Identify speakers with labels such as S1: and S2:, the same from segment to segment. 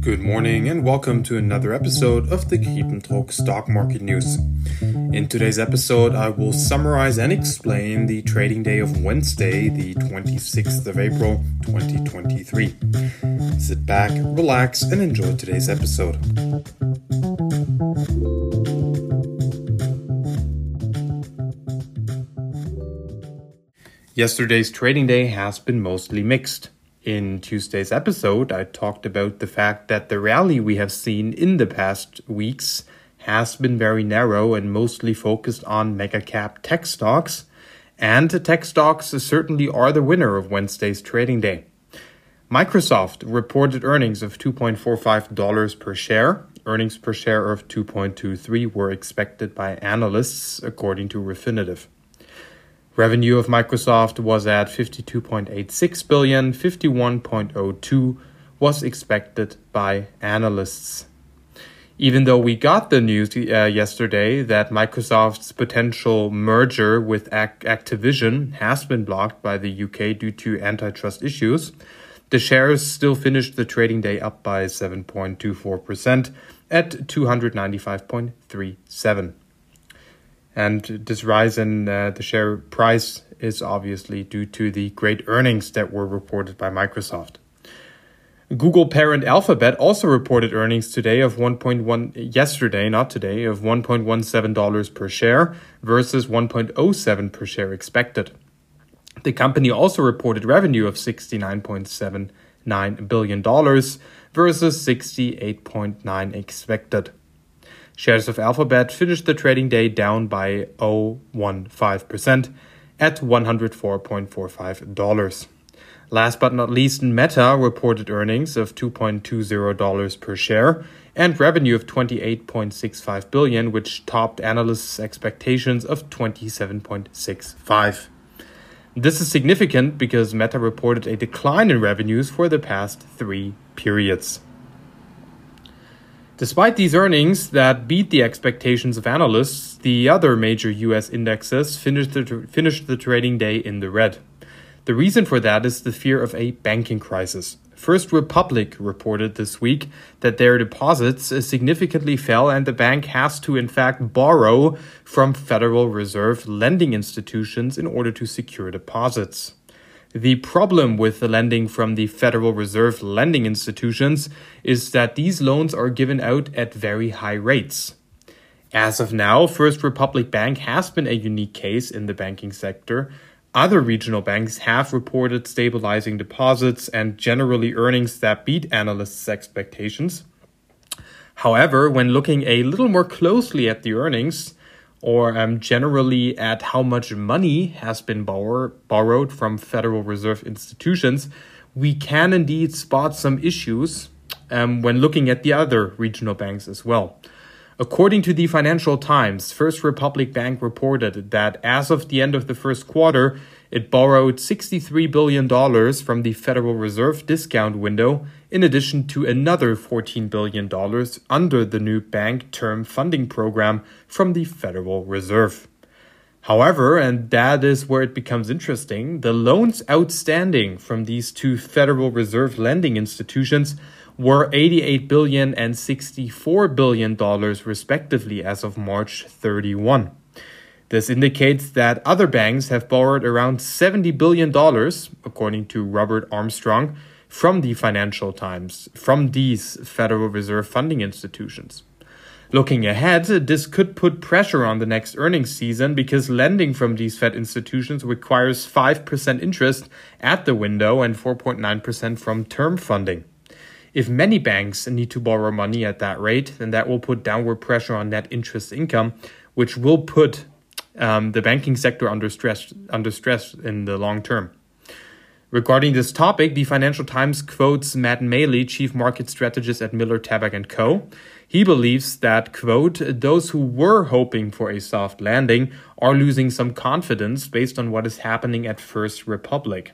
S1: Good morning and welcome to another episode of the Talk Stock Market News. In today's episode, I will summarize and explain the trading day of Wednesday, the 26th of April, 2023. Sit back, relax, and enjoy today's episode. Yesterday's trading day has been mostly mixed. In Tuesday's episode, I talked about the fact that the rally we have seen in the past weeks has been very narrow and mostly focused on mega cap tech stocks, and tech stocks certainly are the winner of Wednesday's trading day. Microsoft reported earnings of $2.45 per share. Earnings per share of 2.23 were expected by analysts, according to Refinitiv. Revenue of Microsoft was at 52.86 billion, 51.02 was expected by analysts. Even though we got the news uh, yesterday that Microsoft's potential merger with Ac- Activision has been blocked by the UK due to antitrust issues, the shares still finished the trading day up by 7.24% at 295.37. And this rise in uh, the share price is obviously due to the great earnings that were reported by Microsoft. Google parent Alphabet also reported earnings today of 1.1 yesterday, not today, of 1.17 dollars per share versus 1.07 per share expected. The company also reported revenue of 69.79 billion dollars versus 68.9 expected. Shares of Alphabet finished the trading day down by 0.15% at $104.45. Last but not least, Meta reported earnings of $2.20 per share and revenue of 28.65 billion, which topped analysts' expectations of 27.65. This is significant because Meta reported a decline in revenues for the past three periods. Despite these earnings that beat the expectations of analysts, the other major US indexes finished the, finished the trading day in the red. The reason for that is the fear of a banking crisis. First Republic reported this week that their deposits significantly fell and the bank has to, in fact, borrow from Federal Reserve lending institutions in order to secure deposits. The problem with the lending from the Federal Reserve lending institutions is that these loans are given out at very high rates. As of now, First Republic Bank has been a unique case in the banking sector. Other regional banks have reported stabilizing deposits and generally earnings that beat analysts' expectations. However, when looking a little more closely at the earnings, or um, generally at how much money has been borrow- borrowed from Federal Reserve institutions, we can indeed spot some issues um, when looking at the other regional banks as well. According to the Financial Times, First Republic Bank reported that as of the end of the first quarter, it borrowed $63 billion from the Federal Reserve discount window, in addition to another $14 billion under the new Bank Term Funding Program from the Federal Reserve. However, and that is where it becomes interesting, the loans outstanding from these two Federal Reserve lending institutions were $88 billion and $64 billion, respectively as of March 31. This indicates that other banks have borrowed around 70 billion dollars according to Robert Armstrong from the Financial Times from these Federal Reserve funding institutions. Looking ahead, this could put pressure on the next earnings season because lending from these Fed institutions requires 5% interest at the window and 4.9% from term funding. If many banks need to borrow money at that rate, then that will put downward pressure on net interest income, which will put um, the banking sector under stress, under stress in the long term. Regarding this topic, the Financial Times quotes Matt Maley, chief market strategist at Miller Tabak & Co. He believes that, quote, those who were hoping for a soft landing are losing some confidence based on what is happening at First Republic.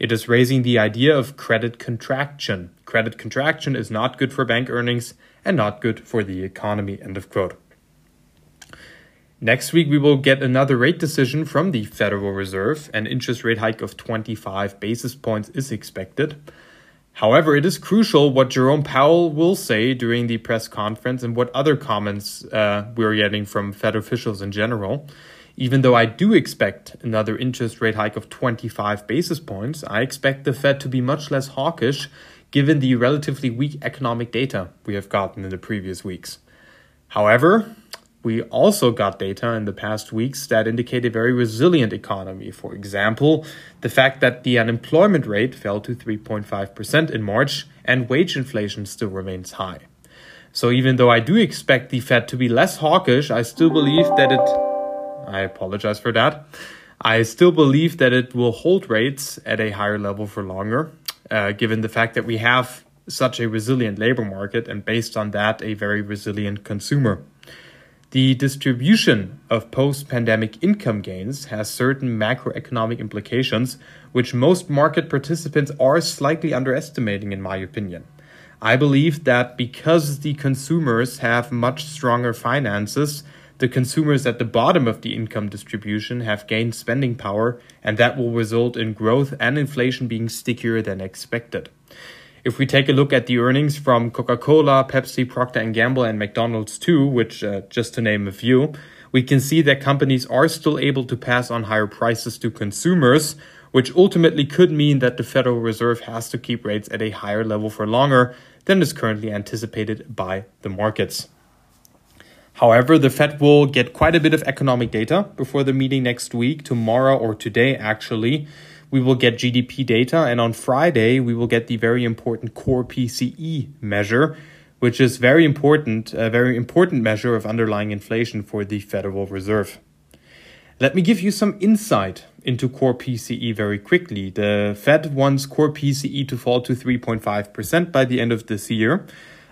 S1: It is raising the idea of credit contraction. Credit contraction is not good for bank earnings and not good for the economy, end of quote. Next week, we will get another rate decision from the Federal Reserve. An interest rate hike of 25 basis points is expected. However, it is crucial what Jerome Powell will say during the press conference and what other comments uh, we're getting from Fed officials in general. Even though I do expect another interest rate hike of 25 basis points, I expect the Fed to be much less hawkish given the relatively weak economic data we have gotten in the previous weeks. However, we also got data in the past weeks that indicate a very resilient economy. For example, the fact that the unemployment rate fell to 3.5% in March and wage inflation still remains high. So even though I do expect the Fed to be less hawkish, I still believe that it I apologize for that. I still believe that it will hold rates at a higher level for longer, uh, given the fact that we have such a resilient labor market and based on that, a very resilient consumer. The distribution of post pandemic income gains has certain macroeconomic implications, which most market participants are slightly underestimating, in my opinion. I believe that because the consumers have much stronger finances, the consumers at the bottom of the income distribution have gained spending power, and that will result in growth and inflation being stickier than expected. If we take a look at the earnings from Coca-Cola, Pepsi, Procter & Gamble and McDonald's too, which uh, just to name a few, we can see that companies are still able to pass on higher prices to consumers, which ultimately could mean that the Federal Reserve has to keep rates at a higher level for longer than is currently anticipated by the markets. However, the Fed will get quite a bit of economic data before the meeting next week, tomorrow or today actually we will get GDP data, and on Friday, we will get the very important core PCE measure, which is very important, a very important measure of underlying inflation for the Federal Reserve. Let me give you some insight into core PCE very quickly. The Fed wants core PCE to fall to 3.5% by the end of this year.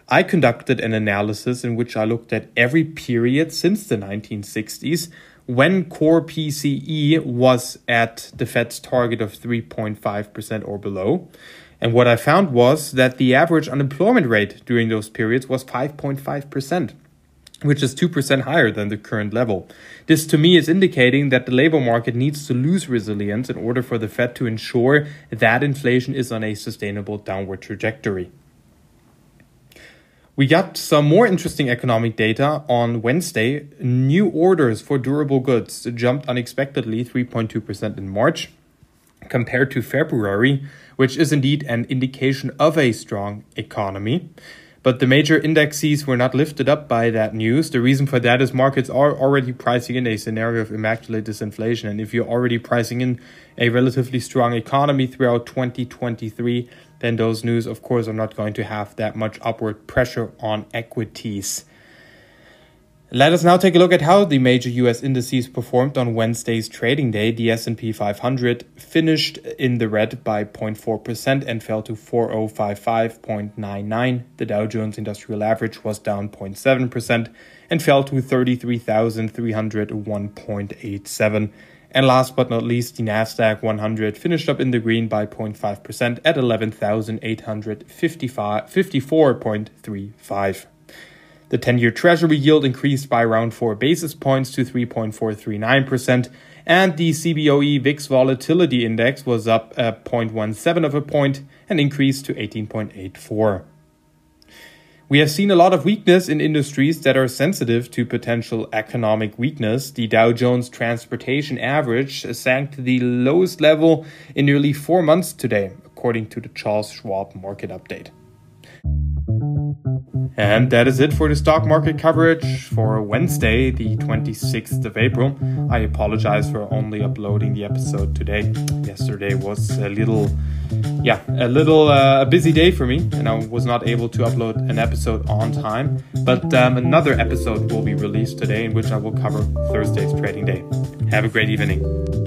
S1: I conducted an analysis in which I looked at every period since the 1960s when core PCE was at the Fed's target of 3.5% or below. And what I found was that the average unemployment rate during those periods was 5.5%, which is 2% higher than the current level. This to me is indicating that the labor market needs to lose resilience in order for the Fed to ensure that inflation is on a sustainable downward trajectory. We got some more interesting economic data on Wednesday. New orders for durable goods jumped unexpectedly 3.2% in March compared to February, which is indeed an indication of a strong economy. But the major indexes were not lifted up by that news. The reason for that is markets are already pricing in a scenario of immaculate disinflation. And if you're already pricing in a relatively strong economy throughout 2023, then those news, of course, are not going to have that much upward pressure on equities. Let us now take a look at how the major US indices performed on Wednesday's trading day. The S&P 500 finished in the red by 0.4% and fell to 4055.99. The Dow Jones Industrial Average was down 0.7% and fell to 33,301.87. And last but not least, the Nasdaq 100 finished up in the green by 0.5% at 11,854.35. The 10 year Treasury yield increased by around 4 basis points to 3.439%, and the CBOE VIX Volatility Index was up a 0.17 of a point and increased to 18.84. We have seen a lot of weakness in industries that are sensitive to potential economic weakness. The Dow Jones Transportation Average sank to the lowest level in nearly four months today, according to the Charles Schwab Market Update. And that is it for the stock market coverage for Wednesday, the 26th of April. I apologize for only uploading the episode today. Yesterday was a little, yeah, a little uh, a busy day for me, and I was not able to upload an episode on time. But um, another episode will be released today in which I will cover Thursday's trading day. Have a great evening.